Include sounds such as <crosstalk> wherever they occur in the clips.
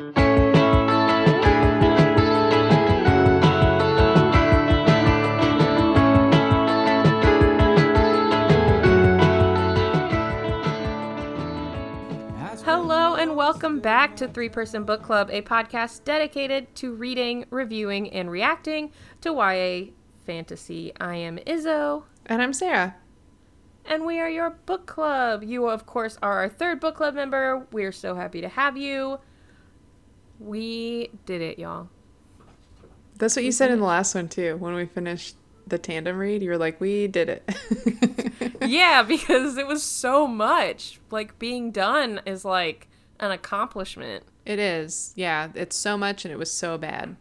Hello and welcome back to Three Person Book Club, a podcast dedicated to reading, reviewing, and reacting to YA fantasy. I am Izzo. And I'm Sarah. And we are your book club. You, of course, are our third book club member. We're so happy to have you. We did it, y'all. That's what you said in the last one, too. When we finished the tandem read, you were like, we did it. <laughs> yeah, because it was so much. Like, being done is like an accomplishment. It is. Yeah, it's so much and it was so bad.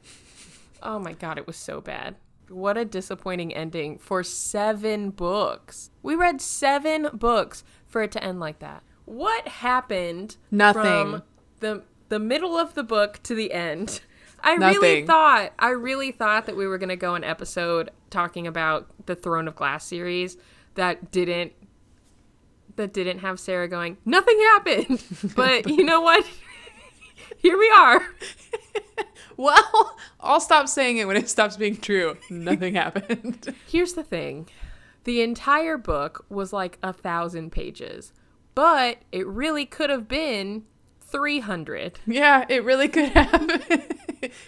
Oh my god, it was so bad. What a disappointing ending for seven books. We read seven books for it to end like that. What happened Nothing. from the the middle of the book to the end? <laughs> I really thought I really thought that we were gonna go an episode talking about the Throne of Glass series that didn't that didn't have Sarah going, nothing happened. <laughs> But you know what? <laughs> Here we are. Well, I'll stop saying it when it stops being true. Nothing happened. Here's the thing the entire book was like a thousand pages, but it really could have been 300. Yeah, it really could <laughs> have.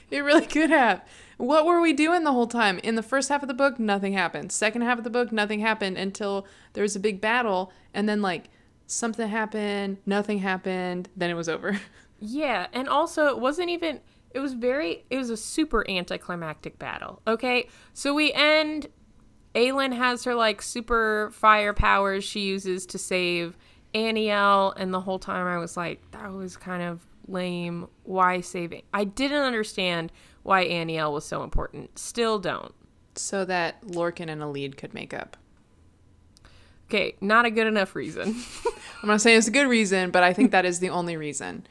it really could have. What were we doing the whole time? In the first half of the book, nothing happened. Second half of the book, nothing happened until there was a big battle, and then like something happened, nothing happened, then it was over. <laughs> Yeah, and also it wasn't even it was very it was a super anticlimactic battle. Okay? So we end Aelin has her like super fire powers she uses to save Anielle and the whole time I was like that was kind of lame. Why saving? I didn't understand why Anielle was so important. Still don't. So that Lorcan and Elide could make up. Okay, not a good enough reason. <laughs> I'm not saying it's a good reason, but I think that is the only reason.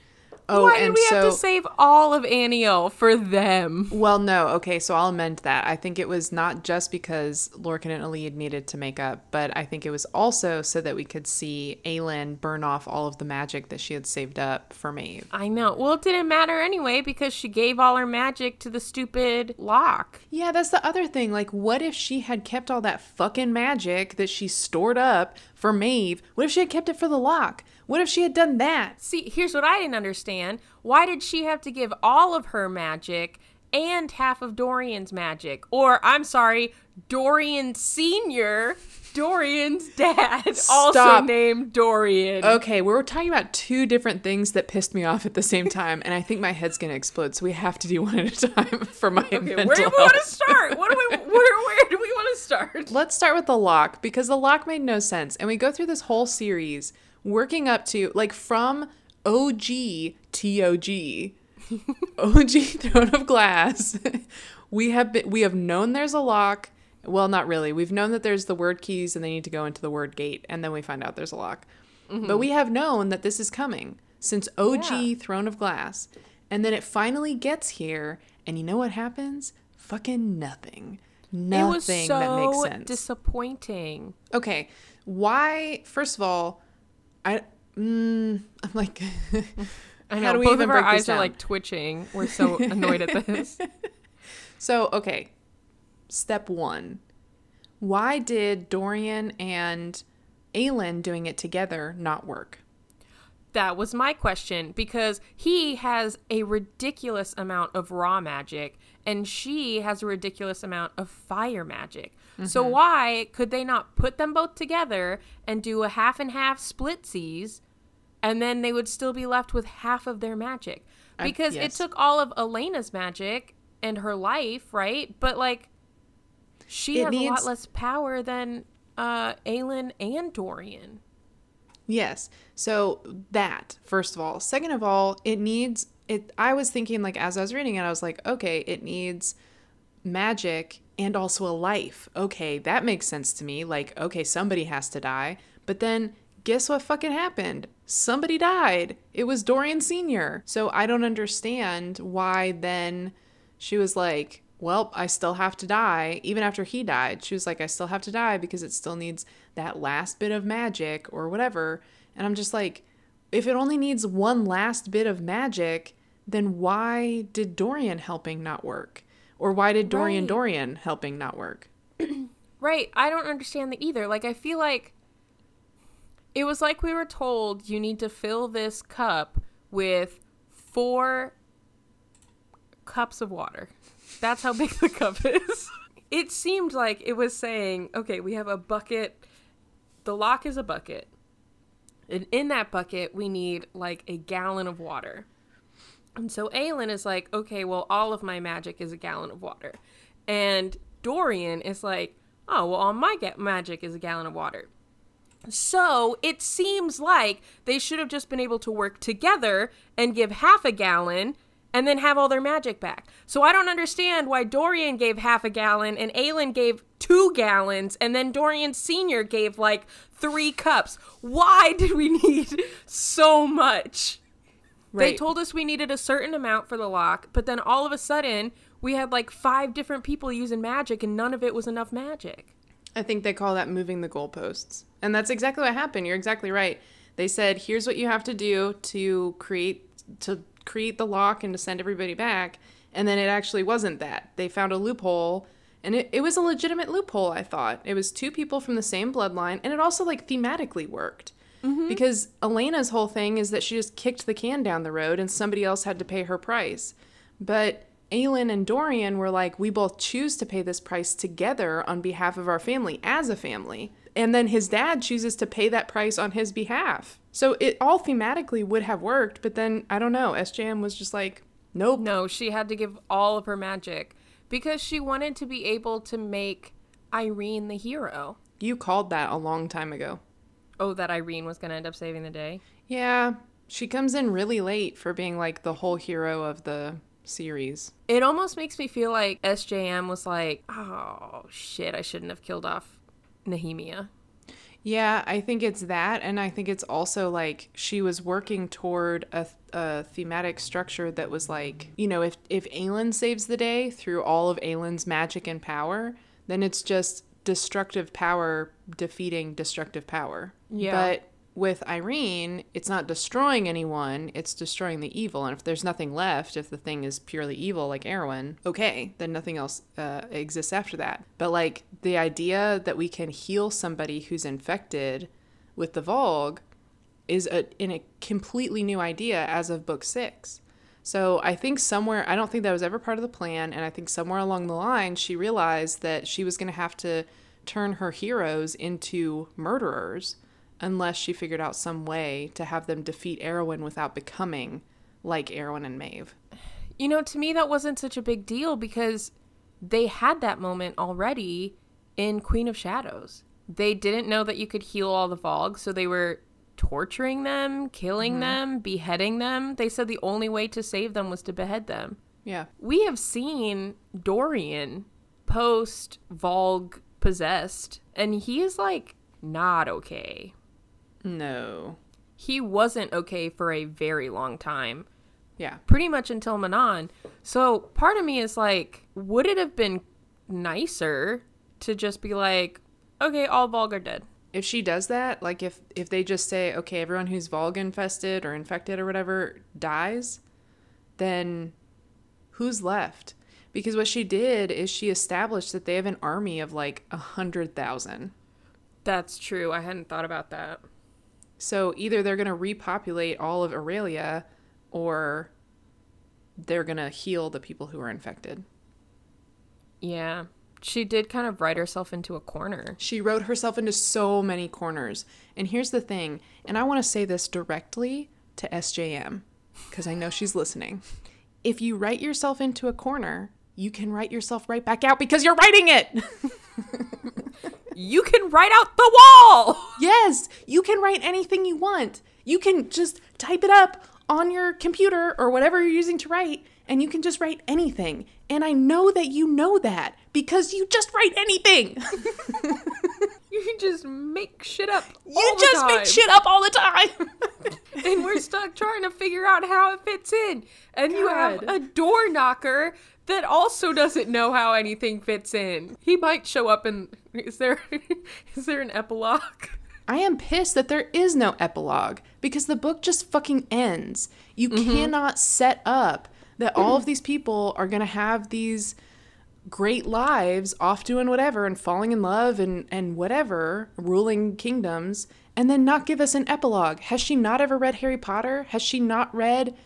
Oh, Why did and we so have to save all of Anielle for them? well, no, okay, so I'll amend that. I think it was not just because Lorcan and Elide needed to make up, but I think it was also so that we could see Aelin burn off all of the magic that she had saved up for Maeve. I know. Well, it didn't matter anyway because she gave all her magic to the stupid lock. Yeah, that's the other thing. Like, what if she had kept all that fucking magic that she stored up for Maeve? What if she had kept it for the lock? What if she had done that? See, here's what I didn't understand. Why did she have to give all of her magic and half of Dorian's magic? Or, I'm sorry, Dorian Sr., Dorian's dad, <laughs> also named Dorian. Okay, we're talking about two different things that pissed me off at the same time, and I think my head's gonna explode. So we have to do one at a time <laughs> for my Okay, mental where do we want to start? What do we? <laughs> Where, where do we want to start? Let's start with the lock because the lock made no sense, and we go through this whole series working up to like from OG TOG, <laughs> OG Throne of Glass. <laughs> we have been, we have known there's a lock. Well, not really. We've known that there's the word keys and they need to go into the word gate, and then we find out there's a lock. Mm-hmm. But we have known that this is coming since OG Yeah. Throne of Glass. And then it finally gets here, and you know what happens? Fucking nothing. Nothing it was so that makes sense. disappointing. okay, why? First of all, I mm, I'm like, <laughs> I know how do we both of our eyes are like twitching. We're so <laughs> annoyed at this. <laughs> So okay, step one. Why did Dorian and Aelin doing it together not work? That was my question because he has a ridiculous amount of raw magic and she has a ridiculous amount of fire magic. So Mm-hmm. why could they not put them both together and do a half and half splitsies and then they would still be left with half of their magic? I- Because yes. it took all of Elena's magic and her life, right? But like she It has a lot less power than uh Aelin and Dorian. Yes. So that, first of all. Second of all, it needs it I was thinking like as I was reading it, I was like, okay, it needs magic and also a life. Okay, that makes sense to me. Like, okay, somebody has to die. But then guess what fucking happened? Somebody died. It was Dorian Sr. So I don't understand why then she was like, well, I still have to die. Even after he died, she was like, I still have to die because it still needs that last bit of magic or whatever. And I'm just like, if it only needs one last bit of magic, then why did Dorian helping not work? Or why did Dorian Right. Dorian helping not work? <clears throat> Right. I don't understand that either. Like, I feel like it was like we were told you need to fill this cup with four cups of water. That's how big the cup <laughs> is. It seemed like it was saying, okay, we have a bucket. The lock is a bucket. And in that bucket, we need like a gallon of water. And so Aelin is like, okay, well, all of my magic is a gallon of water. And Dorian is like, oh, well, all my ga- magic is a gallon of water. So it seems like they should have just been able to work together and give half a gallon and then have all their magic back. So I don't understand why Dorian gave half a gallon and Aelin gave two gallons and then Dorian Sr. gave like three cups. Why <laughs> did we need so much? They told us we needed a certain amount for the lock, but then all of a sudden we had like five different people using magic and none of it was enough magic. I think they call that moving the goalposts. And that's exactly what happened. You're exactly right. They said, here's what you have to do to create to create the lock and to send everybody back. And then it actually wasn't that. They found a loophole and it, it was a legitimate loophole, I thought. It was two people from the same bloodline, and it also like thematically worked. Mm-hmm. Because Elena's whole thing is that she just kicked the can down the road and somebody else had to pay her price. But Aelin and Dorian were like, we both choose to pay this price together on behalf of our family as a family. And then his dad chooses to pay that price on his behalf. So it all thematically would have worked, but then I don't know. SJM was just like, nope. No, she had to give all of her magic because she wanted to be able to make Yrene the hero. You called that a long time ago. Oh, that Yrene was going to end up saving the day. Yeah, she comes in really late for being like the whole hero of the series. It almost makes me feel like SJM was like, oh shit, I shouldn't have killed off Nehemia. Yeah, I think it's that. And I think it's also like she was working toward a, a thematic structure that was like, you know, if, if Aelin saves the day through all of Aelin's magic and power, then it's just destructive power defeating destructive power. Yeah. But with Yrene, it's not destroying anyone, it's destroying the evil. And if there's nothing left, if the thing is purely evil, like Erawan, okay, then nothing else uh, exists after that. But like the idea that we can heal somebody who's infected with the Valg is a, in a completely new idea as of book six. So I think somewhere, I don't think that was ever part of the plan. And I think somewhere along the line, she realized that she was going to have to turn her heroes into murderers unless she figured out some way to have them defeat Erawan without becoming like Erawan and Maeve. You know, to me, that wasn't such a big deal because they had that moment already in Queen of Shadows. They didn't know that you could heal all the Valg, so they were torturing them, killing mm-hmm. them, beheading them. They said the only way to save them was to behead them. Yeah. We have seen Dorian post Valg possessed, and he is like not okay. No. He wasn't okay for a very long time Yeah. pretty much until Manon. So part of me is like, would it have been nicer to just be like, okay, all Valg are dead? If she does that, like if if they just say, okay, everyone who's Valg infested or infected or whatever dies, then who's left? Because what she did is she established that they have an army of like a hundred thousand. That's true. I hadn't thought about that. So either they're gonna repopulate all of Erilea, or they're gonna heal the people who are infected. Yeah. She did kind of write herself into a corner. She wrote herself into so many corners. And here's the thing, and I want to say this directly to SJM because I know she's listening. If you write yourself into a corner, you can write yourself right back out because you're writing it. You can write out the wall! yes, you can write anything you want. You can just type it up on your computer or whatever you're using to write, and you can just write anything. And I know that you know that because you just write anything. <laughs> You just make shit up. you all the just make shit up all the time. <laughs> and we're stuck trying to figure out how it fits in. And you have a door knocker that also doesn't know how anything fits in. He might show up and is there <laughs> is there an epilogue? I am pissed that there is no epilogue because the book just fucking ends. You mm-hmm. cannot set up that all of these people are going to have these great lives off doing whatever and falling in love and and whatever, ruling kingdoms and then not give us an epilogue. Has she not ever read Harry Potter? Has she not read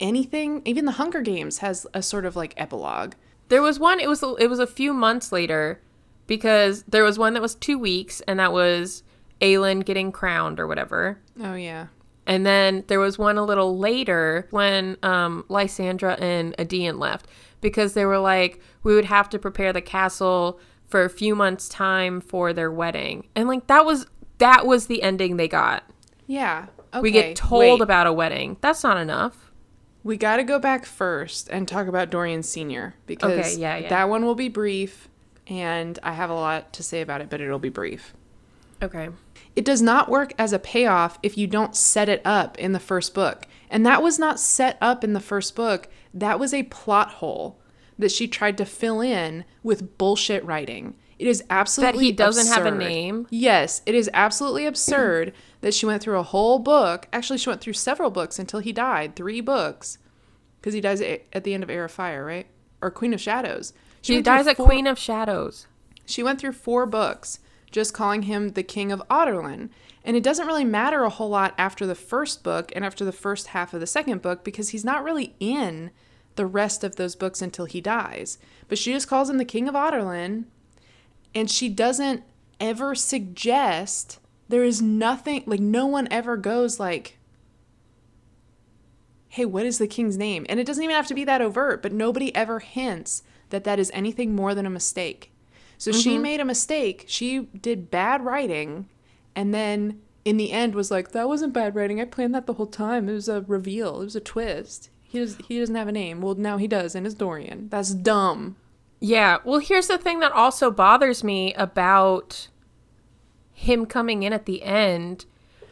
anything? Even The Hunger Games has a sort of like epilogue. There was one. It was it was a few months later, because there was one that was two weeks, and that was Aelin getting crowned or whatever. Oh yeah. And then there was one a little later when um, Lysandra and Aedion left because they were like, we would have to prepare the castle for a few months' time for their wedding, and like that was that was the ending they got. Yeah. Okay. we get told wait. about a wedding. That's not enough. We got to go back first and talk about Dorian Senior because Okay, yeah, yeah. that one will be brief, and I have a lot to say about it, but it'll be brief. Okay. It does not work as a payoff if you don't set it up in the first book. And that was not set up in the first book. That was a plot hole that she tried to fill in with bullshit writing. It is absolutely that he doesn't have a name? Yes, it is absolutely absurd <clears throat> that she went through a whole book. Actually, she went through several books until he died. Three books, because he dies at the end of Heir of Fire, right? Or Queen of Shadows. She dies at four- Queen of Shadows. she went through four books just calling him the King of Adarlan. And it doesn't really matter a whole lot after the first book and after the first half of the second book because he's not really in the rest of those books until he dies. But she just calls him the King of Adarlan and she doesn't ever suggest there is nothing like no one ever goes like hey what is the king's name? And it doesn't even have to be that overt but nobody ever hints that that is anything more than a mistake. So she mm-hmm. made a mistake. She did bad writing and then in the end was like that wasn't bad writing i planned that the whole time it was a reveal it was a twist he, does, he doesn't have a name well now he does and it's dorian that's dumb Yeah. Well, here's the thing that also bothers me about him coming in at the end.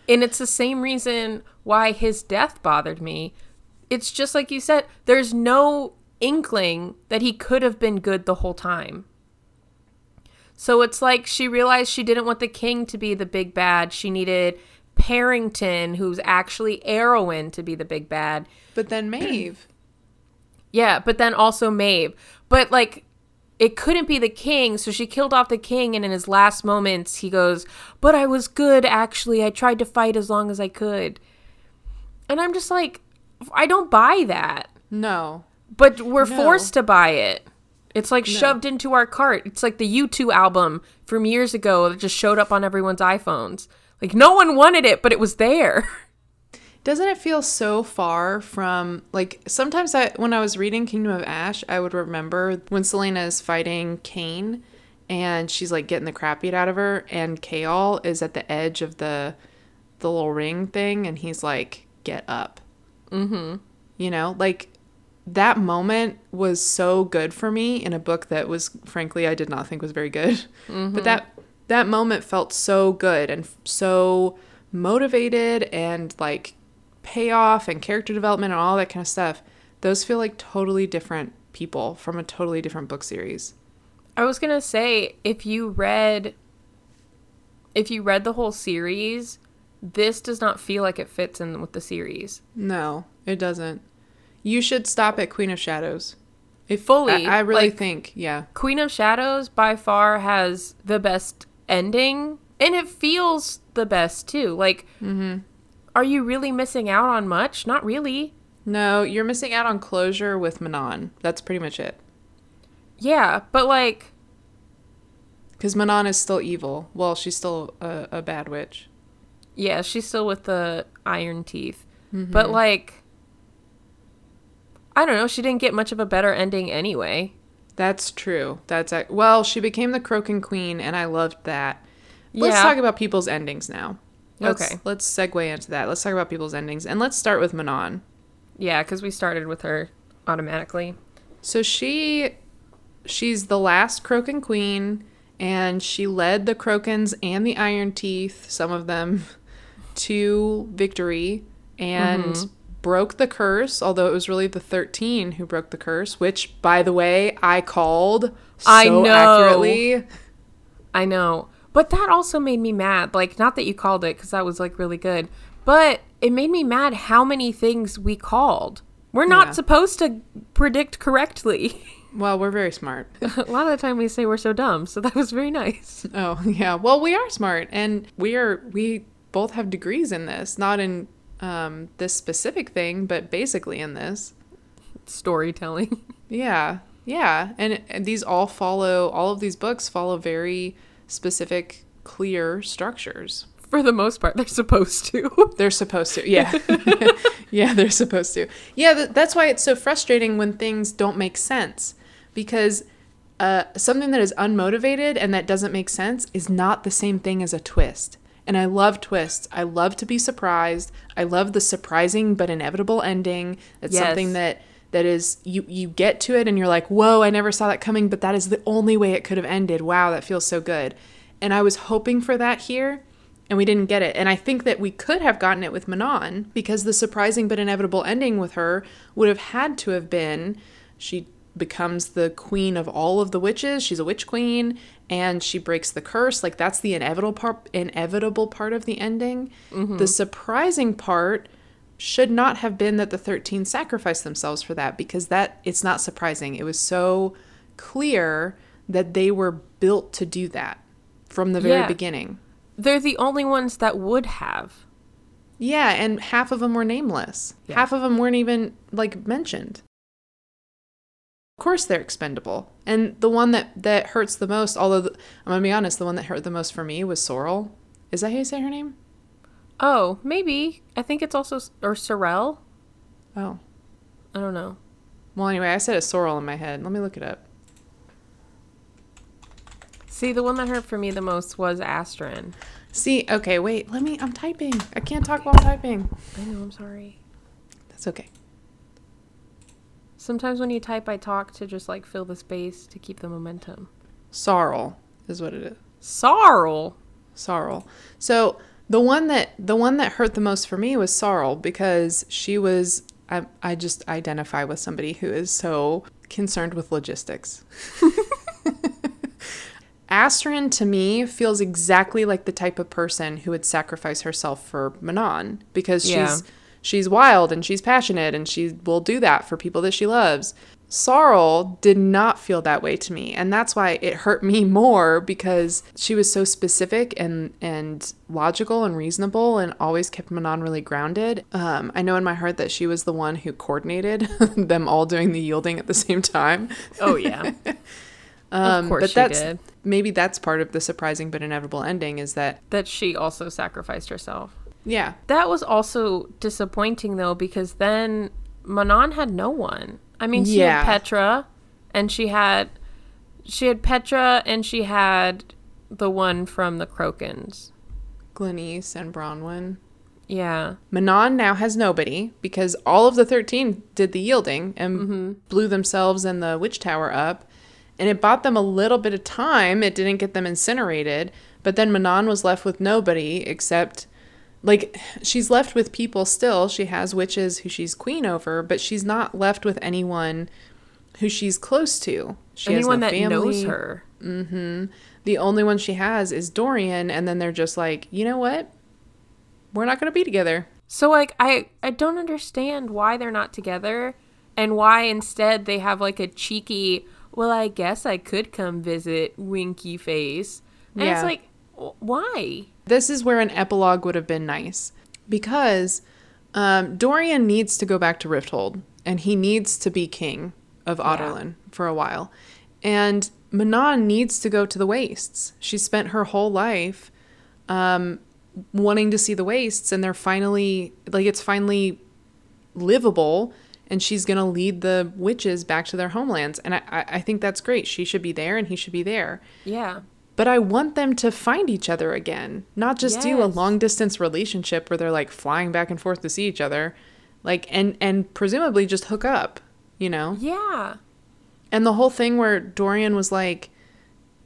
And it's the same reason why his death bothered me. It's just like you said, there's no inkling that he could have been good the whole time. So it's like she realized she didn't want the king to be the big bad. She needed Perrington, who's actually Erawan, to be the big bad. but then maeve <clears throat> Yeah, but then also Maeve. But like it couldn't be the king, so she killed off the king and in his last moments he goes, "But I was good actually. I tried to fight as long as I could." And I'm just like I don't buy that. no But we're No. forced to buy it. It's like shoved into our cart. It's like the U2 album from years ago that just showed up on everyone's iPhones. Like no one wanted it, but it was there. <laughs> Doesn't it feel so far from like sometimes I when I was reading Kingdom of Ash, I would remember when Celaena is fighting Cain and she's like getting the crap beat out of her and Chaol is at the edge of the the little ring thing and he's like, Get up. Mm-hmm. You know, like that moment was so good for me in a book that was frankly I did not think was very good. Mm-hmm. But that that moment felt so good and f- so motivated and like payoff and character development and all that kind of stuff. Those feel like totally different people from a totally different book series. I was gonna say if you read if you read the whole series, this does not feel like it fits in with the series. No, it doesn't. You should stop at Queen of Shadows. If Fully, I, I really like- think, yeah. Queen of Shadows by far has the best ending, and it feels the best too. Like, mm-hmm. are you really missing out on much? Not really. No, you're missing out on closure with Manon. That's pretty much it. Yeah, but like, Because Manon is still evil. Well, she's still a, a bad witch. yeah, she's still with the iron teeth. Mm-hmm. But like, I don't know. She didn't get much of a better ending anyway. That's true. That's a, well, she became the Crochan Queen, and I loved that. Let's Yeah. talk about people's endings now. Let's, Okay. Let's segue into that. Let's talk about people's endings, and let's start with Manon. Yeah, because we started with her automatically. So she, she's the last Crochan Queen, and she led the Crochans and the Iron Teeth, some of them, <laughs> to victory, and Mm-hmm. Broke the curse. Although it was really the thirteen who broke the curse, which, by the way, I called so I know. accurately. I know. But that also made me mad. Like, not that you called it because that was like really good, but it made me mad how many things we called. We're not Yeah. supposed to predict correctly. <laughs> Well, we're very smart. <laughs> a lot of the time we say we're so dumb, so that was very nice. Oh, <laughs> yeah. Well, we are smart and we are we both have degrees in this, not in um this specific thing, but basically in this. Storytelling. <laughs> Yeah. Yeah. And, and these all follow all of these books follow very specific clear structures. For the most part, they're supposed to. <laughs> They're supposed to. Yeah. <laughs> yeah, they're supposed to. Yeah, th- that's why it's so frustrating when things don't make sense because uh, something that is unmotivated and that doesn't make sense is not the same thing as a twist. And I love twists. I love to be surprised. I love the surprising but inevitable ending. It's Yes. something that that is you you get to it and you're like, "Whoa, I never saw that coming, but that is the only way it could have ended. Wow, that feels so good." And I was hoping for that here and we didn't get it. And I think that we could have gotten it with Manon because the surprising but inevitable ending with her would have had to have been she becomes the queen of all of the witches. She's a witch queen and she breaks the curse. Like that's the inevitable part inevitable part of the ending. Mm-hmm. The surprising part should not have been that the 13 sacrificed themselves for that because that it's not surprising. It was so clear that they were built to do that from the very Yeah. beginning. They're the only ones that would have. Yeah, and half of them were nameless. Yeah. Half of them weren't even like mentioned. Of course they're expendable. And the one that that hurts the most, although the, I'm going to be honest, the one that hurt the most for me was Sorrel. Is that how you say her name? Oh, maybe. I think it's also or Sorrel. Oh. I don't know. Well, anyway, I said a Sorrel in my head. Let me look it up. See, the one that hurt for me the most was Asterin. See, okay, wait. Let me I'm typing. I can't talk while I'm typing. I know, I'm sorry. That's okay. Sometimes when you type, I talk to just like fill the space to keep the momentum. Sorrel is what it is. Sorrel. Sorrel. So the one that the one that hurt the most for me was Sorrel because she was I I just identify with somebody who is so concerned with logistics. <laughs> Astrid to me feels exactly like the type of person who would sacrifice herself for Manon because Yeah. she's she's wild and she's passionate and she will do that for people that she loves. Sorrel did not feel that way to me, and that's why it hurt me <laughs> more because she was so specific and and logical and reasonable, and always kept Manon really grounded. Um, I know in my heart that she was the one who coordinated <laughs> them all doing the yielding at the same time. Oh yeah. <laughs> Um, of course but she that's did. maybe that's part of the surprising but inevitable ending is that That she also sacrificed herself. Yeah That was also disappointing though because then Manon had no one. I mean, she Yeah. had Petrah and she had she had Petrah and she had the one from the Crochans. Glennis and Bronwen. Yeah. Manon now has nobody because all of the 13 did the yielding and Mm-hmm. blew themselves and the witch tower up. And it bought them a little bit of time. It didn't get them incinerated. But then Manon was left with nobody except, like, she's left with people still. She has witches who she's queen over, but she's not left with anyone who she's close to. She has Anyone no that knows family. her. Mm-hmm. The only one she has is Dorian. And then they're just like, you know what? We're not going to be together. So like I I don't understand why they're not together and why instead they have like a cheeky well I guess I could come visit winky face. And Yeah. it's like why? This is where an epilogue would have been nice because um, Dorian needs to go back to Rifthold and he needs to be king of Adarlan for a while. And Manon needs to go to the Wastes. She spent her whole life um, wanting to see the Wastes, and they're finally, like, it's finally livable. And she's going to lead the witches back to their homelands. And I I think that's great. She should be there and he should be there Yeah. But I want them to find each other again, not just do a long distance relationship where they're like flying back and forth to see each other, like and and presumably just hook up, you know. Yeah. And the whole thing where Dorian was like,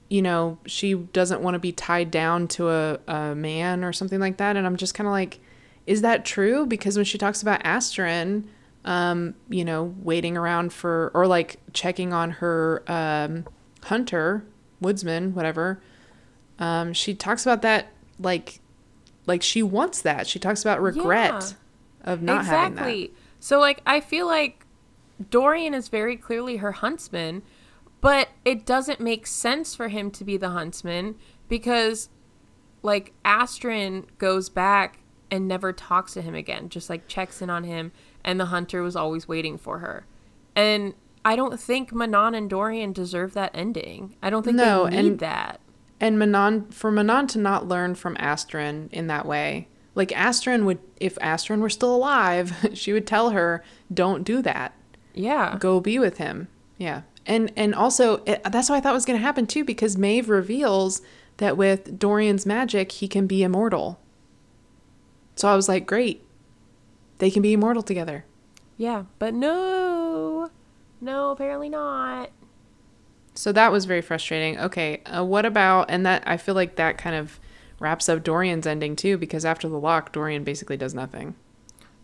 you know, she doesn't want to be tied down to a, a man or something like that, and I'm just kind of like, is that true? Because when she talks about Astrid, um, you know, waiting around for or like checking on her um, hunter, woodsman, whatever, Um, she talks about that like like she wants that. She talks about regret of not having that. exactly. So like I feel like Dorian is very clearly her huntsman, but it doesn't make sense for him to be the huntsman because like Astrid goes back and never talks to him again, just like checks in on him and the hunter was always waiting for her. And I don't think Manon and Dorian deserve that ending. I don't think No, they need and- that. And Manon for Manon to not learn from Astrid in that way. Like Astrid would if Astrid were still alive, <laughs> she would tell her, "Don't do that. Yeah. Go be with him." Yeah. And and also it, that's what I thought was going to happen too because Maeve reveals that with Dorian's magic, he can be immortal. So I was like, "Great. They can be immortal together." Yeah, but no. No, apparently not. So that was very frustrating. Okay, uh, what about and that I feel like that kind of wraps up Dorian's ending too because after the lock, Dorian basically does nothing.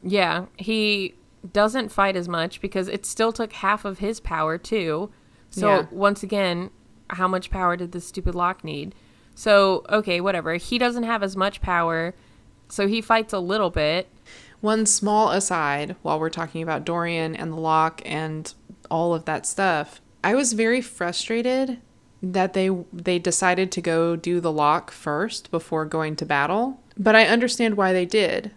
Yeah, he doesn't fight as much because it still took half of his power too. So Yeah. once again, how much power did this stupid lock need? So okay, whatever. He doesn't have as much power, so he fights a little bit. One small aside while we're talking about Dorian and the lock and all of that stuff. I was very frustrated that they they decided to go do the lock first before going to battle, but I understand why they did.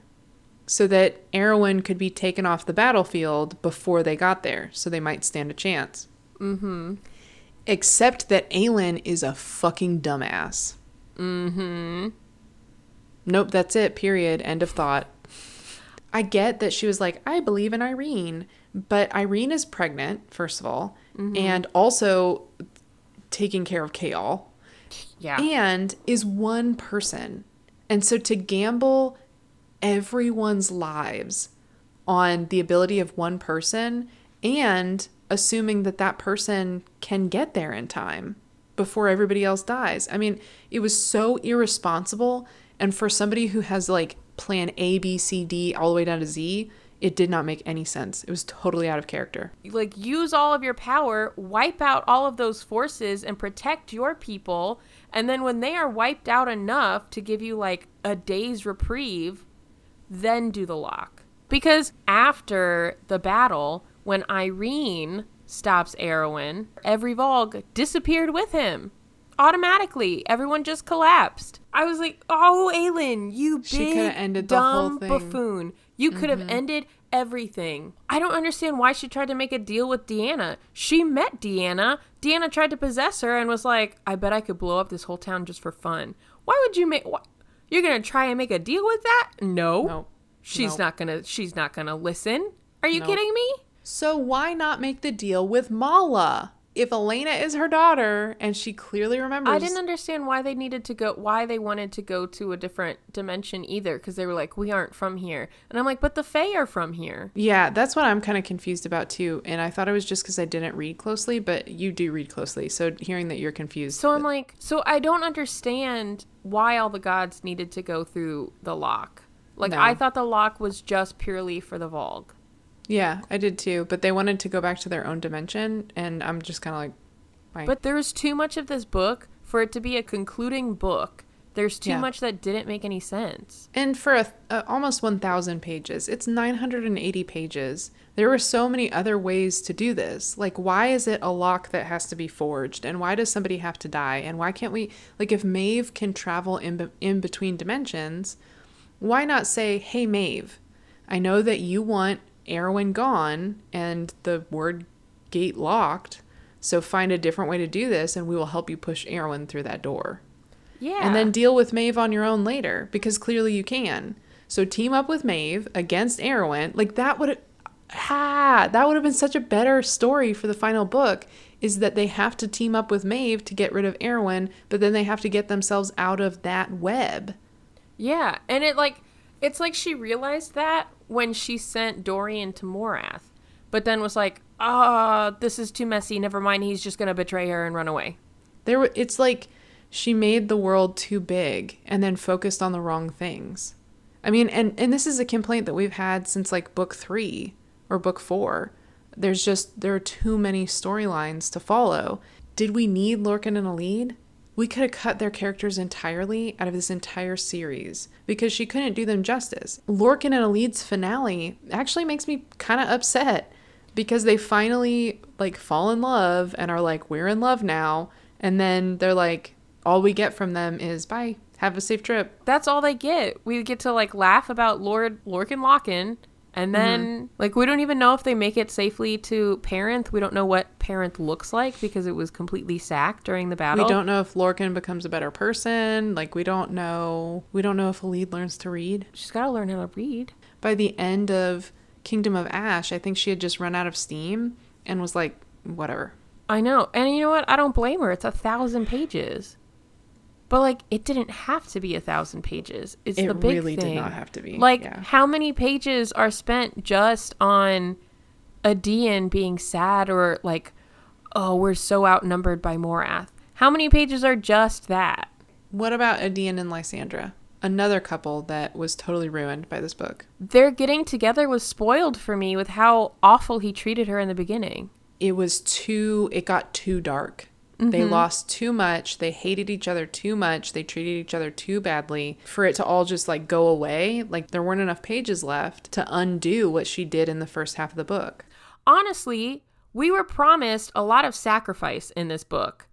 So that Erawan could be taken off the battlefield before they got there, so they might stand a chance. Mm-hmm. Except that Aelin is a fucking dumbass. Mm-hmm. Nope, that's it, period. End of thought. I get that she was like, I believe in Yrene, but Yrene is pregnant, first of all, mm-hmm. and also taking care of Chaol, Yeah. and is one person. And so to gamble everyone's lives on the ability of one person and assuming that that person can get there in time before everybody else dies. I mean, it was so irresponsible. And for somebody who has like plan A, B, C, D, all the way down to Z, it did not make any sense. It was totally out of character. like use all of your power, wipe out all of those forces and protect your people. And then when they are wiped out enough to give you like a day's reprieve, then do the lock. Because after the battle, when Yrene stops Erawan, every Valg disappeared with him. Automatically, everyone just collapsed. I was like, "Oh, Aelin, you big coulda ended the whole dumb thing. Buffoon! You could have mm-hmm. ended everything. I don't understand why she tried to make a deal with Deanna. She met Deanna. Deanna tried to possess her and was like, "I bet I could blow up this whole town just for fun." Why would you make? Wh- You're gonna try and make a deal with that? No, Nope. she's Nope. not gonna. She's not gonna listen. Are you Nope. kidding me? So why not make the deal with Mala? If Elena is her daughter and she clearly remembers I didn't understand why they needed to go, why they wanted to go to a different dimension either, because they were like, we aren't from here. And I'm like, but the Fae are from here. Yeah, that's what I'm kind of confused about too. And I thought it was just because I didn't read closely, but you do read closely. So hearing that you're confused. So I'm like, so I don't understand why all the gods needed to go through the lock. Like, No. I thought the lock was just purely for the Valg. Yeah, I did too. But they wanted to go back to their own dimension. And I'm just kind of like, why? But there's too much of this book for it to be a concluding book. There's too Yeah. much that didn't make any sense. and for a, a, almost 1,000 pages, it's 980 pages. There were so many other ways to do this. Like, why is it a lock that has to be forged? And why does somebody have to die? And why can't we, like, if Maeve can travel in, be- in between dimensions, why not say, hey, Maeve, I know that you want Erawan gone and the word gate locked. So find a different way to do this, and we will help you push Erawan through that door Yeah. and then deal with Maeve on your own later because clearly you can. So team up with Maeve against Erawan. Like that would ah, that would have been such a better story for the final book is that they have to team up with Maeve to get rid of Erawan, but then they have to get themselves out of that web. Yeah, and it like it's like she realized that when she sent Dorian to Morath, but then was like, "Ah, this is too messy. Never mind. He's just gonna betray her and run away." There it's like she made the world too big and then focused on the wrong things. I mean, and and this is a complaint that we've had since like book 3 or book 4. There's just there are too many storylines to follow. Did we need Lorcan in Elide? We could have cut their characters entirely out of this entire series because she couldn't do them justice. Lorcan and Elide's finale actually makes me kind of upset because they finally like fall in love and are like we're in love now and then they're like all we get from them is bye have a safe trip That's all they get. We get to like laugh about Lord Lorcan Lochan. And then, Mm-hmm. like, we don't even know if they make it safely to Perranth. We don't know what Perranth looks like because it was completely sacked during the battle. we don't know if Lorcan becomes a better person like we don't know we don't know if Elide learns to read She's got to learn how to read. by the end of Kingdom of Ash I think she had just run out of steam and was like whatever I know. And you know what? I don't blame her. It's a thousand pages. But, like, it didn't have to be a thousand pages. It's It the big really did thing. not have to be, Like, yeah. how many pages are spent just on a being sad or, like, oh, we're so outnumbered by Morath? How many pages are just that? what about Aedion and Lysandra another couple that was totally ruined by this book Their getting together was spoiled for me with how awful he treated her in the beginning. it was too it got too dark they mm-hmm. lost too much. They hated each other too much. They treated each other too badly. For it to all just like go away like there weren't enough pages left to undo what she did in the first half of the book. Honestly, we were promised a lot of sacrifice in this book.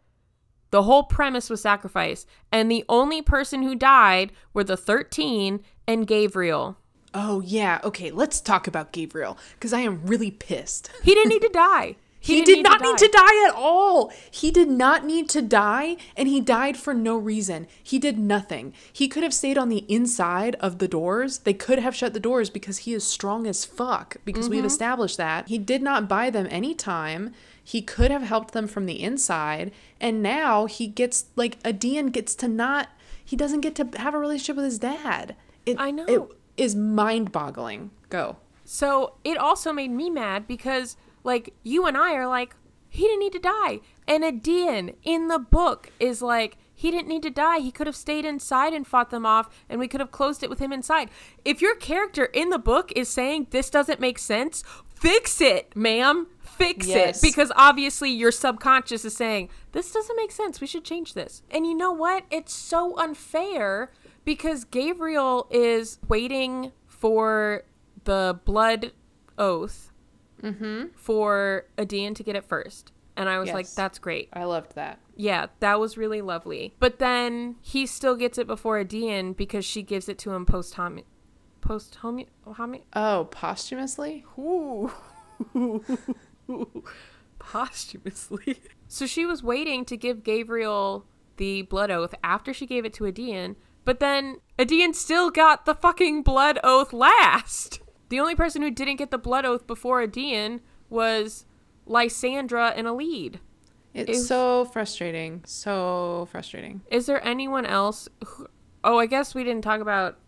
The whole premise was sacrifice, and the only person who died were the 13 and Gavriel. oh yeah. Okay let's talk about Gavriel because i am really pissed. He didn't need to <laughs> die. He, didn't did not need to die. at all. He did not need to die, and he died for no reason. He did nothing. He could have stayed on the inside of the doors. They could have shut the doors because he is strong as fuck, because we've mm-hmm. established that. He did not buy them any time. He could have helped them from the inside, and now he gets, like, Aedion gets to not, he doesn't get to have a relationship with his dad. It, I know. It is mind boggling. Go. So it also made me mad because, like, you and I are like, he didn't need to die. And Aedion in the book is like, he didn't need to die. He could have stayed inside and fought them off, and we could have closed it with him inside. If your character in the book is saying this doesn't make sense, fix it, ma'am. Fix Yes. it. Because obviously your subconscious is saying, this doesn't make sense. We should change this. And you know what? It's so unfair because Gavriel is waiting for the blood oath Mm-hmm. for Aedion to get it first. And I was like, that's great. I loved that. Yeah, that was really lovely. But then he still gets it before Aedion because she gives it to him post hom post homi Oh, posthumously? Ooh. <laughs> posthumously. So she was waiting to give Gavriel the blood oath after she gave it to Aedion, but then Aedion still got the fucking blood oath last. The only person who didn't get the blood oath before Aedion was Lysandra and Elide. It's so frustrating. So frustrating. Is there anyone else? Who, oh, I guess we didn't talk about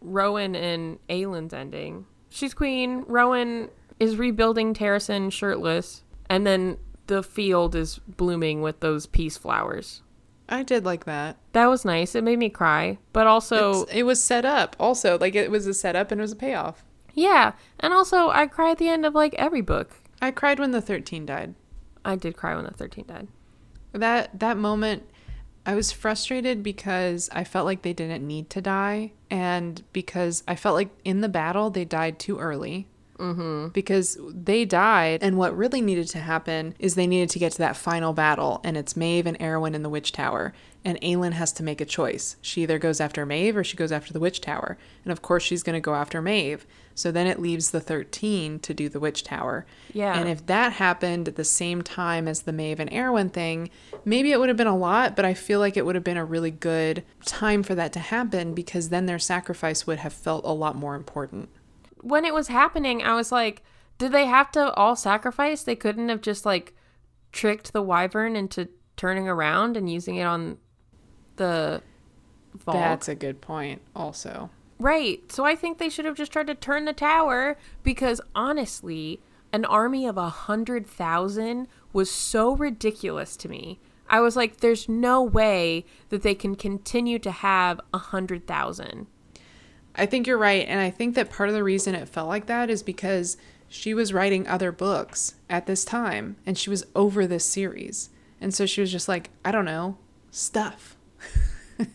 Rowan and Aelin's ending. She's queen. Rowan is rebuilding Terrasen shirtless, and then the field is blooming with those peace flowers. I did like that. That was nice. It made me cry, but also It's- it was set up. Also, like it was a setup and it was a payoff. Yeah, and also I cry at the end of like every book. I cried when the 13 died. I did cry when the thirteen died. That that moment I was frustrated because I felt like they didn't need to die and because I felt like in the battle they died too early. Mm-hmm. Because they died, and what really needed to happen is they needed to get to that final battle, and it's Maeve and Erawan in the Witch Tower. And Aelin has to make a choice. She either goes after Maeve or she goes after the Witch Tower. And of course, she's going to go after Maeve. So then it leaves the 13 to do the Witch Tower. Yeah. And if that happened at the same time as the Maeve and Erawan thing, maybe it would have been a lot, but I feel like it would have been a really good time for that to happen because then their sacrifice would have felt a lot more important. when it was happening, I was like, did they have to all sacrifice? They couldn't have just like tricked the wyvern into turning around and using it on the vault. That's a good point, also. right. So I think they should have just tried to turn the tower because honestly, an army of a hundred thousand was so ridiculous to me. I was like, there's no way that they can continue to have a hundred thousand. I think you're right. And I think that part of the reason it felt like that is because she was writing other books at this time and she was over this series. And so she was just like, I don't know. stuff.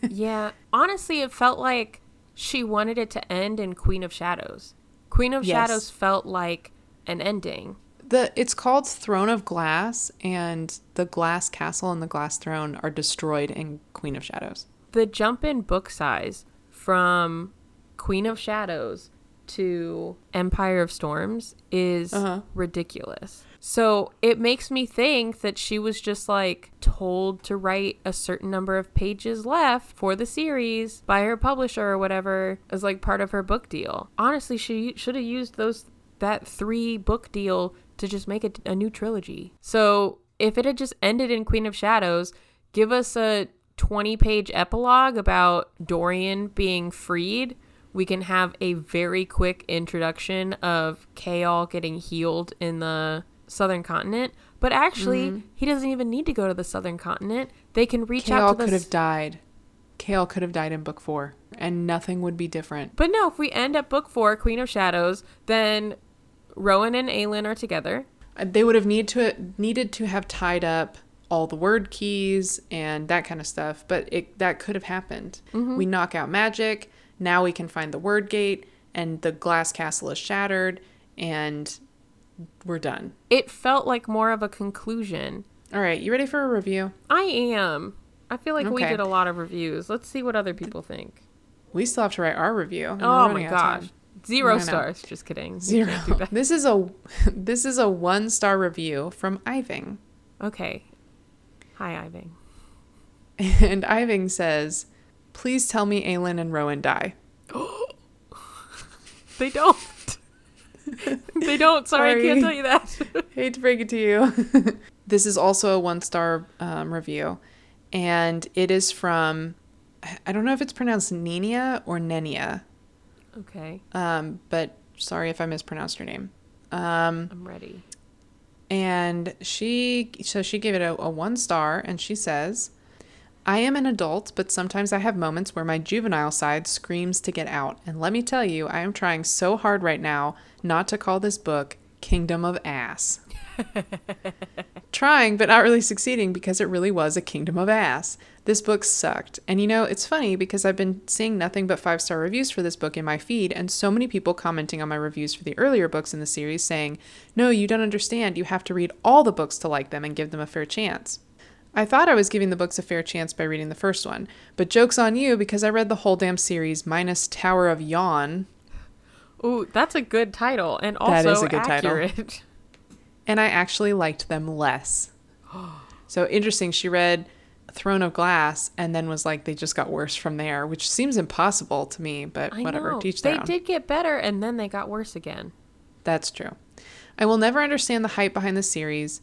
Yeah, honestly, it felt like she wanted it to end in Queen of Shadows. Queen of Yes. Shadows felt like an ending. The it's called Throne of Glass, and the glass castle and the glass throne are destroyed in Queen of Shadows. The jump in book size from Queen of Shadows to Empire of Storms is Uh-huh. ridiculous. So it makes me think that she was just like told to write a certain number of pages left for the series by her publisher or whatever as like part of her book deal. Honestly, she should have used those that three book deal to just make a, a new trilogy. So if it had just ended in Queen of Shadows, give us a 20 page epilogue about Dorian being freed. We can have a very quick introduction of Chaol getting healed in the southern continent. But actually, he doesn't even need to go to the southern continent. They can reach out Chaol to the could have died. Chaol could have died in book four, and nothing would be different. But no, if we end at book four, Queen of Shadows, then Rowan and Aelin are together. Uh, They would have need to needed to have tied up all the Wyrdkeys and that kind of stuff, but it that could have happened. We knock out magic. Now we can find the Wyrdgate, and the glass castle is shattered, and we're done. It felt like more of a conclusion. All right, you ready for a review? I am. I feel like we did a lot of reviews. Let's see what other people think. We still have to write our review. Oh my running out of time. gosh. Zero stars. Just kidding. Zero. can't do that. <laughs> This is a <laughs> this is a one star review from Iving. Okay. Hi, Iving. <laughs> And Iving says, Please tell me Aelin and Rowan die. <gasps> They don't. <laughs> they don't. Sorry, I can't tell you that. <laughs> Hate to break it to you. <laughs> this is also a one star um, review. And it is from, I don't know if it's pronounced Nenia or Nenia, okay. um, but sorry if I mispronounced your name. Um, I'm ready. and she, so she gave it a, a one star and she says, I am an adult, but sometimes I have moments where my juvenile side screams to get out. And let me tell you, I am trying so hard right now not to call this book Kingdom of Ass. <laughs> trying, but not really succeeding because it really was a kingdom of ass. This book sucked. And you know, it's funny because I've been seeing nothing but five star reviews for this book in my feed, and so many people commenting on my reviews for the earlier books in the series saying, No, you don't understand. You have to read all the books to like them and give them a fair chance. I thought I was giving the books a fair chance by reading the first one, but joke's on you because I read the whole damn series minus Tower of Yawn, Ooh, that's a good title and also That is a good title. accurate. <laughs> and I actually liked them less. <gasps> so interesting. She read Throne of Glass and then was like, they just got worse from there, which seems impossible to me, but I whatever. know. Teach They own. did get better and then they got worse again. That's true. I will never understand the hype behind the series.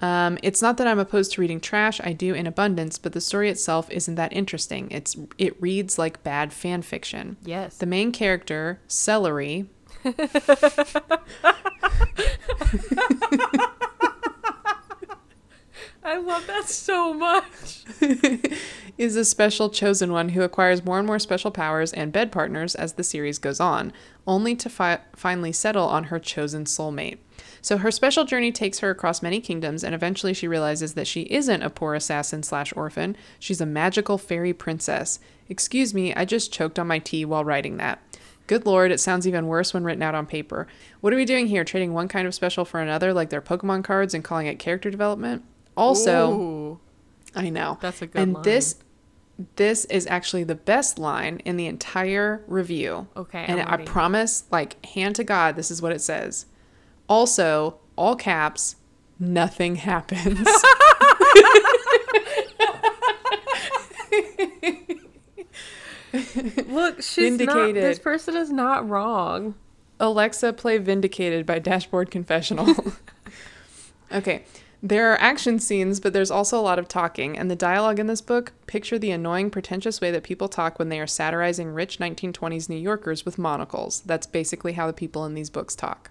Um, it's not that I'm opposed to reading trash. I do in abundance, but the story itself isn't that interesting. It's it reads like bad fan fiction. Yes. The main character, Celery, <laughs> I love that so much. <laughs> is a special chosen one who acquires more and more special powers and bed partners as the series goes on, only to fi- finally settle on her chosen soulmate. So her special journey takes her across many kingdoms, and eventually she realizes that she isn't a poor assassin slash orphan. She's a magical fairy princess. Excuse me, I just choked on my tea while writing that. Good lord, it sounds even worse when written out on paper. What are we doing here? Trading one kind of special for another, like their Pokemon cards, and calling it character development? Also, Ooh, I know. that's a good one. and line. this this is actually the best line in the entire review. Okay, And I promise, like hand to God, this is what it says. Also, all caps, nothing happens. <laughs> Look, she's not. This person is not wrong. Alexa, play Vindicated by Dashboard Confessional. <laughs> okay. There are action scenes, but there's also a lot of talking, and the dialogue in this book picture the annoying, pretentious way that people talk when they are satirizing rich 1920s New Yorkers with monocles. That's basically how the people in these books talk.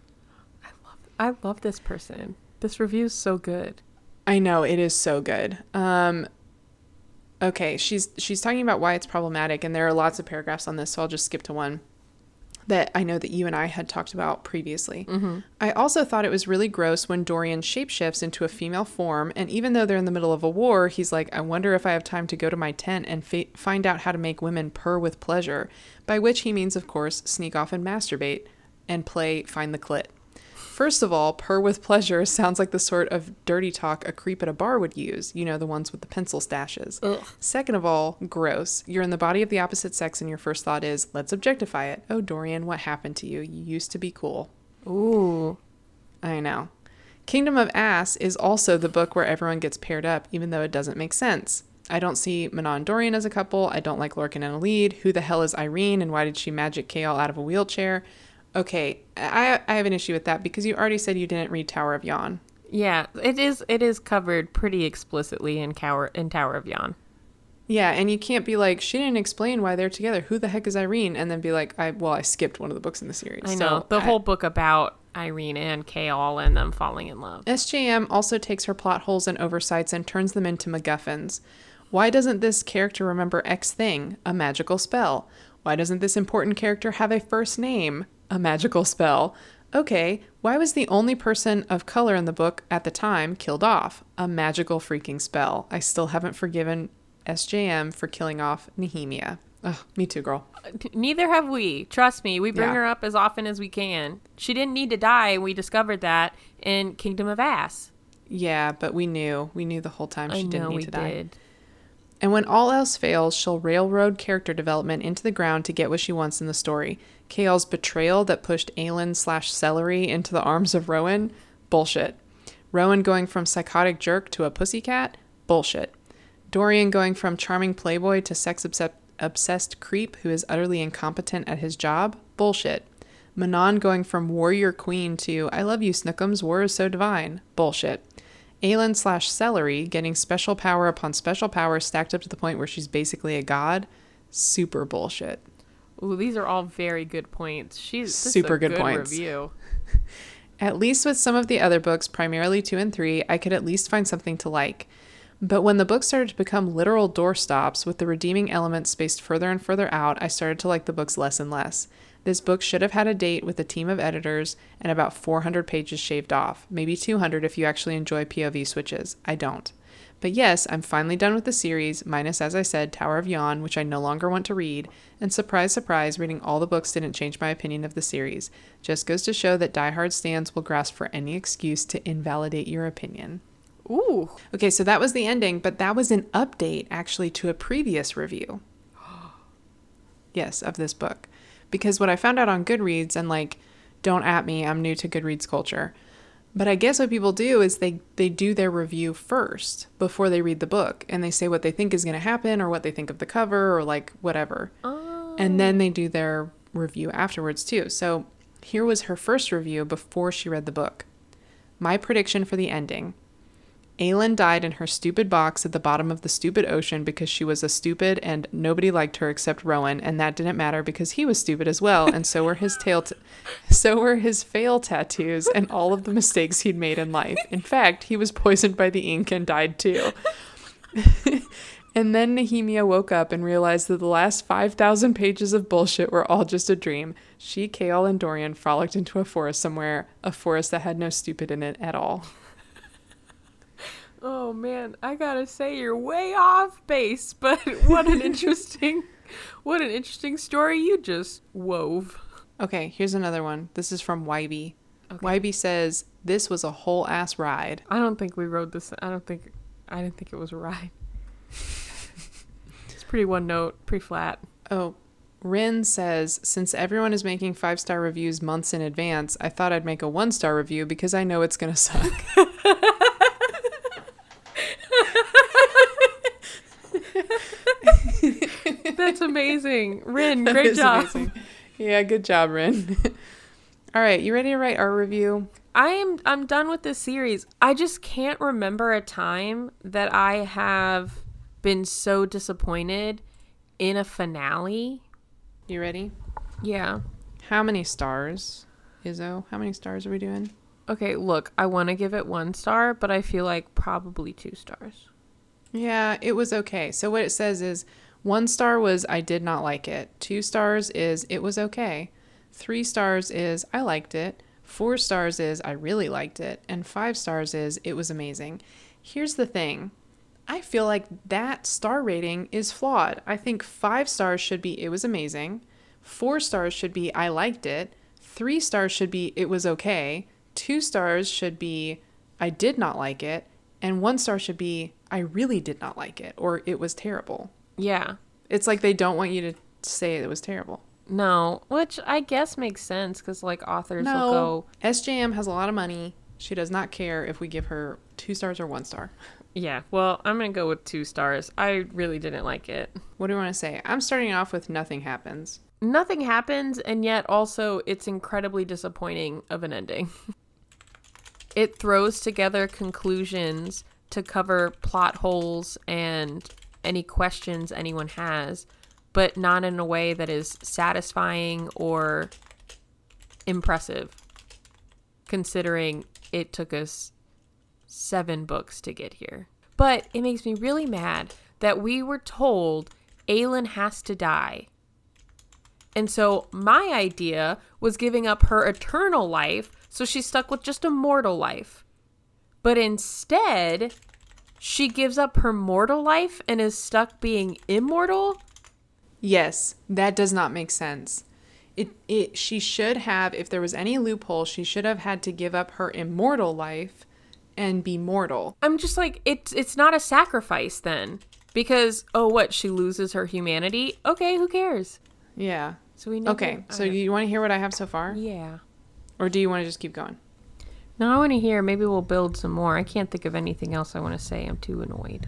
I love this person. This review is so good. I know it is so good. Um, okay, she's she's talking about why it's problematic, and there are lots of paragraphs on this, so I'll just skip to one. that I know that you and I had talked about previously. I also thought it was really gross when Dorian shapeshifts into a female form, and even though they're in the middle of a war, he's like, I wonder if I have time to go to my tent and fa- find out how to make women purr with pleasure, by which he means, of course, sneak off and masturbate and play Find the Clit. First of all, purr with pleasure sounds like the sort of dirty talk a creep at a bar would use, you know, the ones with the pencil stashes. Ugh. Second of all, gross. You're in the body of the opposite sex, and your first thought is, let's objectify it. Oh, Dorian, what happened to you? You used to be cool. Ooh. I know. Kingdom of Ass is also the book where everyone gets paired up, even though it doesn't make sense. I don't see Manon and Dorian as a couple. I don't like Lorcan and Elide. Who the hell is Yrene, and why did she magic Chaol out of a wheelchair? Okay, I, I have an issue with that because you already said you didn't read Tower of Yawn. Yeah, it is. It is covered pretty explicitly in Tower in Tower of Yon. Yeah, and you can't be like, she didn't explain why they're together. Who the heck is Yrene? And then be like, I well, I skipped one of the books in the series. I So know the I- whole book about Yrene and Chaol and them falling in love. SJM also takes her plot holes and oversights and turns them into MacGuffins. Why doesn't this character remember X thing, a magical spell? Why doesn't this important character have a first name, a magical spell? Okay, why was the only person of color in the book at the time killed off? A magical freaking spell. I still haven't forgiven SJM for killing off Nehemia. Ugh, me too, girl. Uh, neither have we. Trust me, we bring Yeah. her up as often as we can. She didn't need to die, and we discovered that in Kingdom of Ass. Yeah, but we knew. We knew the whole time she I didn't need to die. did. And when all else fails, she'll railroad character development into the ground to get what she wants in the story. Chaol's betrayal that pushed Aelin slash Celery into the arms of Rowan? Bullshit. Rowan going from psychotic jerk to a pussycat? Bullshit. Dorian going from charming playboy to sex obsessed creep who is utterly incompetent at his job? Bullshit. Manon going from warrior queen to I love you, Snookums, war is so divine? Bullshit. Aelin slash Celery getting special power upon special power stacked up to the point where she's basically a god? Super bullshit. Ooh, these are all very good points. She's Super good points. review. <laughs> At least with some of the other books, primarily two and three, I could at least find something to like. But when the books started to become literal doorstops with the redeeming elements spaced further and further out, I started to like the books less and less. This book should have had a date with a team of editors and about 400 pages shaved off, maybe 200 if you actually enjoy POV switches. I don't. But yes, I'm finally done with the series, minus, as I said, Tower of Yawn, which I no longer want to read. And surprise, surprise, reading all the books didn't change my opinion of the series. Just goes to show that diehard stands will grasp for any excuse to invalidate your opinion. Ooh, Okay, so that was the ending, but that was an update actually to a previous review. <gasps> yes, of this book. Because what I found out on Goodreads, and like, don't at me, I'm new to Goodreads culture. But I guess what people do is they they do their review first before they read the book, and they say what they think is going to happen or what they think of the cover or like whatever. And oh. then they do their review afterwards too. So here was her first review before she read the book. My prediction for the ending. Aelin died in her stupid box at the bottom of the stupid ocean because she was a stupid and nobody liked her except Rowan, and that didn't matter because he was stupid as well, and so were his tail, t- so were his fail tattoos and all of the mistakes he'd made in life. In fact, he was poisoned by the ink and died too. <laughs> and then Nehemia woke up and realized that the last 5,000 pages of bullshit were all just a dream. She, Chaol, and Dorian frolicked into a forest somewhere, a forest that had no stupid in it at all. Oh man, I gotta say you're way off base, <laughs> but what an interesting, what an interesting story you just wove. Okay, here's another one. This is from YB. Okay. Wybe says, This was a whole ass ride. I don't think we rode this. I don't think. I didn't think it was a ride. it's pretty one note, pretty flat. Oh, Rin says, Since everyone is making five star reviews months in advance, I thought I'd make a one star review because I know it's going to suck. <laughs> <laughs> That's amazing, Rin. That Great job. amazing. Yeah, good job, Rin. <laughs> All right, you ready to write our review? I am. I'm done with this series. I just can't remember a time that I have been so disappointed in a finale. You ready? Yeah. How many stars, Izzo? How many stars are we doing? Okay. Look, I want to give it one star, but I feel like probably two stars. Yeah, it was okay. So what it says is one star was I did not like it. Two stars is it was okay. Three stars is I liked it. Four stars is I really liked it. And five stars is it was amazing. Here's the thing I feel like that star rating is flawed. I think five stars should be it was amazing. Four stars should be I liked it. Three stars should be it was okay. Two stars should be I did not like it. And one star should be I really did not like it or it was terrible. Yeah. It's like they don't want you to say it was terrible. No, which I guess makes sense because like authors will go, SJM has a lot of money. She does not care if we give her two stars or one star. yeah, well, I'm going to go with two stars. I really didn't like it. What do you want to say? I'm starting off with nothing happens. Nothing happens, and yet also it's incredibly disappointing of an ending. <laughs> it throws together conclusions to cover plot holes and any questions anyone has, but not in a way that is satisfying or impressive, considering it took us seven books to get here. But it makes me really mad that we were told Aelin has to die. And so my idea was giving up her eternal life so she's stuck with just a mortal life. But instead, she gives up her mortal life and is stuck being immortal? Yes, that does not make sense. It, it she should have if there was any loophole, she should have had to give up her immortal life and be mortal. I'm just like it's it's not a sacrifice then. Because oh what, she loses her humanity? Okay, who cares? Yeah. So we never, Okay, so you want to hear what I have so far? yeah. Or do you want to just keep going? No, I want to hear. Maybe we'll build some more. I can't think of anything else I want to say. I'm too annoyed.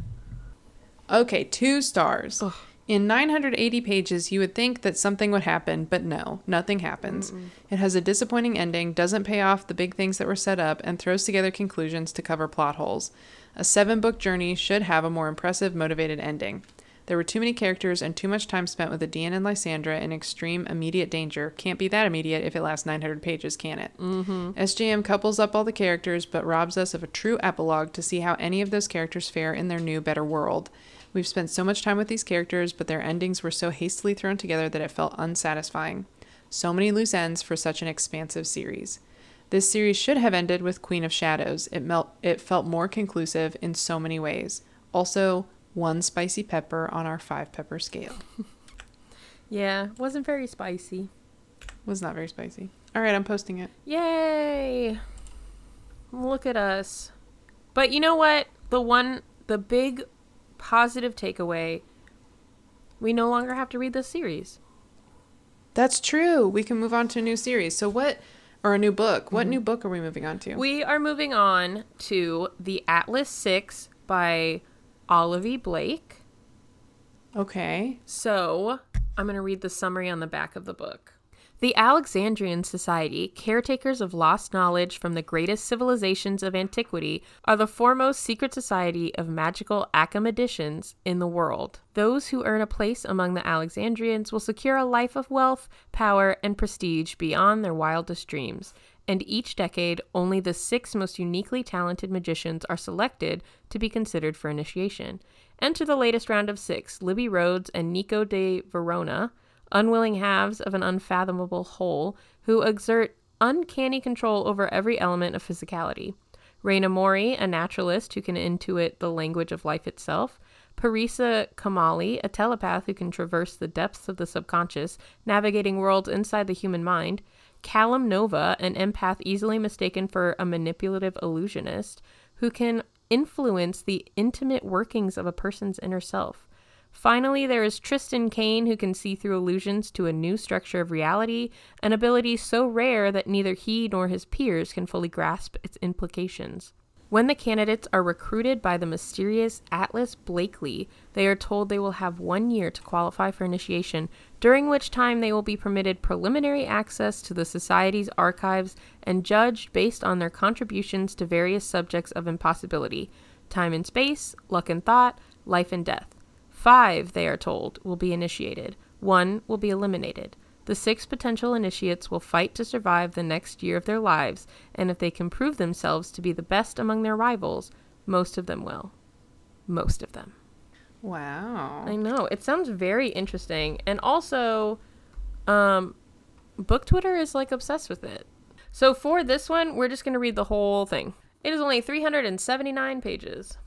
Okay, two stars. Ugh. In 980 pages, you would think that something would happen, but no, nothing happens. It has a disappointing ending, doesn't pay off the big things that were set up, and throws together conclusions to cover plot holes. A seven book journey should have a more impressive, motivated ending. There were too many characters and too much time spent with Aedion and Lysandra in extreme immediate danger. Can't be that immediate if it lasts 900 pages, can it? Mm-hmm. SJM couples up all the characters but robs us of a true epilogue to see how any of those characters fare in their new, better world. We've spent so much time with these characters, but their endings were so hastily thrown together that it felt unsatisfying. So many loose ends for such an expansive series. This series should have ended with Queen of Shadows. It, melt, it felt more conclusive in so many ways. Also, one spicy pepper on our five pepper scale. <laughs> Yeah, wasn't very spicy. Was not very spicy. All right, I'm posting it. Yay! Look at us. But you know what? The one, the big positive takeaway we no longer have to read this series. That's true. We can move on to a new series. So, what, or a new book? What mm-hmm. new book are we moving on to? We are moving on to The Atlas Six by Olivia Blake. okay. So, I'm going to read the summary on the back of the book. The Alexandrian Society, caretakers of lost knowledge from the greatest civilizations of antiquity, are the foremost secret society of magical academicians in the world. Those who earn a place among the Alexandrians will secure a life of wealth, power, and prestige beyond their wildest dreams. And each decade, only the six most uniquely talented magicians are selected to be considered for initiation. Enter the latest round of six Libby Rhodes and Nico de Varona, unwilling halves of an unfathomable whole, who exert uncanny control over every element of physicality. Reina Mori, a naturalist who can intuit the language of life itself. Parisa Kamali, a telepath who can traverse the depths of the subconscious, navigating worlds inside the human mind. Callum Nova, an empath easily mistaken for a manipulative illusionist, who can influence the intimate workings of a person's inner self. Finally, there is Tristan Caine, who can see through illusions to a new structure of reality, an ability so rare that neither he nor his peers can fully grasp its implications. When the candidates are recruited by the mysterious Atlas Blakely, they are told they will have one year to qualify for initiation, during which time they will be permitted preliminary access to the Society's archives and judged based on their contributions to various subjects of impossibility time and space, luck and thought, life and death. Five, they are told, will be initiated. One will be eliminated. The six potential initiates will fight to survive the next year of their lives, and if they can prove themselves to be the best among their rivals, most of them will. Most of them. Wow. I know. It sounds very interesting. And also, um, book Twitter is like obsessed with it. So for this one, we're just going to read the whole thing. It is only 379 pages.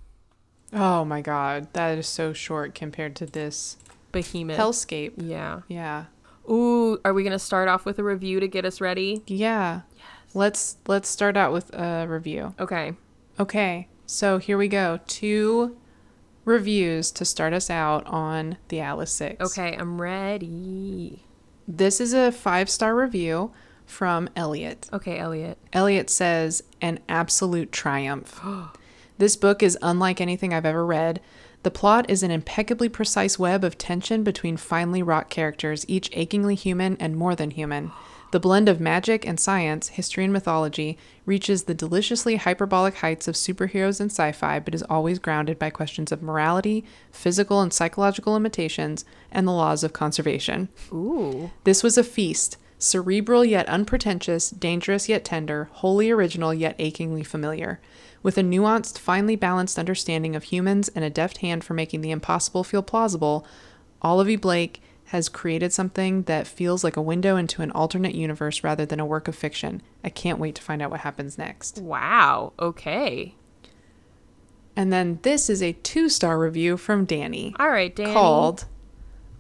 Oh my god, that is so short compared to this Behemoth. hellscape. Yeah. Yeah. Ooh, are we to start off with a review to get us ready? Yeah. Yes. Let's let's start out with a review. Okay. Okay. So here we go. Two reviews to start us out on the Atlas 6. Okay, I'm ready. This is a 5-star review from Elliot. Okay, Elliot. Elliot says, an absolute triumph. <gasps> this book is unlike anything I've ever read. The plot is an impeccably precise web of tension between finely wrought characters, each achingly human and more than human. The blend of magic and science, history and mythology, reaches the deliciously hyperbolic heights of superheroes and sci fi, but is always grounded by questions of morality, physical and psychological limitations, and the laws of conservation. Ooh. This was a feast, cerebral yet unpretentious, dangerous yet tender, wholly original yet achingly familiar. With a nuanced, finely balanced understanding of humans and a deft hand for making the impossible feel plausible, Olive Blake has created something that feels like a window into an alternate universe rather than a work of fiction. I can't wait to find out what happens next. Wow. Okay. And then this is a two star review from Danny All right, Danny. called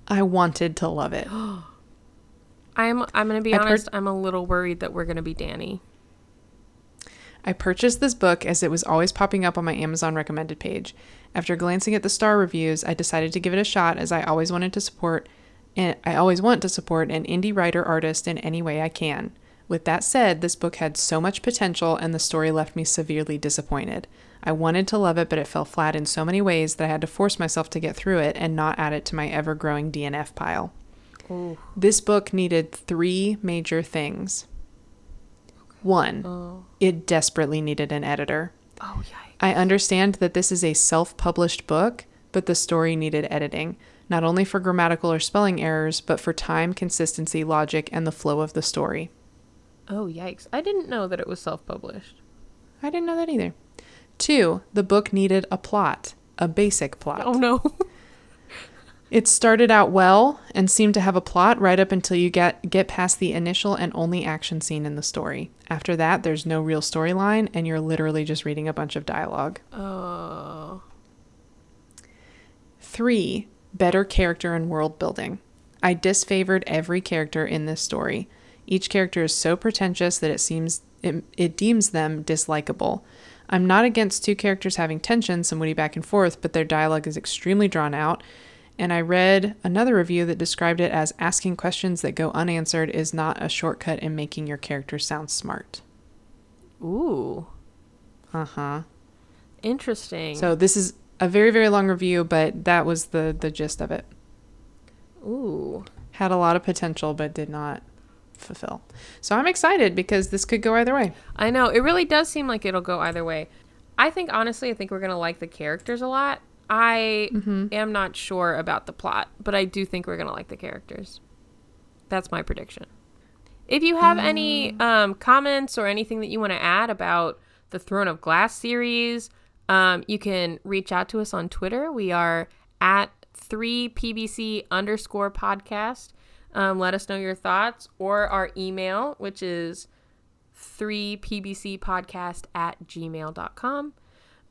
I Wanted to Love It. <gasps> I'm I'm going to be I honest, I'm a little worried that we're going to be Danny. I purchased this book as it was always popping up on my Amazon recommended page. After glancing at the star reviews, I decided to give it a shot as I always wanted to support and I always want to support an indie writer artist in any way I can. With that said, this book had so much potential and the story left me severely disappointed. I wanted to love it, but it fell flat in so many ways that I had to force myself to get through it and not add it to my ever growing DNF pile. Ooh. This book needed three major things. One, Oh. it desperately needed an editor. Oh, yikes. I understand that this is a self published book, but the story needed editing, not only for grammatical or spelling errors, but for time, consistency, logic, and the flow of the story. Oh, yikes. I didn't know that it was self-published. I didn't know that either. Two, the book needed a plot, a basic plot. Oh no. <laughs> It started out well and seemed to have a plot right up until you get get past the initial and only action scene in the story. After that, there's no real storyline and you're literally just reading a bunch of dialogue. oh. 3. Better character and world building. I disfavored every character in this story. Each character is so pretentious that it seems it, it deems them dislikable. I'm not against two characters having tension, some witty back and forth, but their dialogue is extremely drawn out. And I read another review that described it as asking questions that go unanswered is not a shortcut in making your character sound smart. Ooh. Uh huh. Interesting. So this is a very very long review, but that was the the gist of it. Ooh. had a lot of potential but did not fulfill. So I'm excited because this could go either way. I know. It really does seem like it'll go either way. I think honestly, I think we're gonna like the characters a lot. I am not sure about the plot, but I do think we're gonna like the characters. That's my prediction. If you have any um, comments or anything that you want to add about the Throne of Glass series, um, you can reach out to us on Twitter. We are at 3pbc underscore podcast. Um, let us know your thoughts or our email, which is 3pbcpodcast at gmail.com.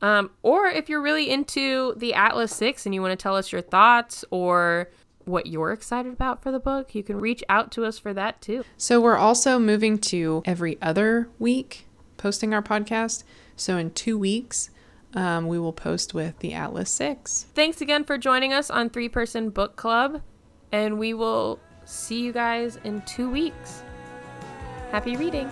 Um, or if you're really into the Atlas 6 and you want to tell us your thoughts or what you're excited about for the book, you can reach out to us for that too. So we're also moving to every other week posting our podcast. So in two weeks, um, we will post with the Atlas 6. Thanks again for joining us on Three Person Book Club, and we will see you guys in two weeks. Happy reading!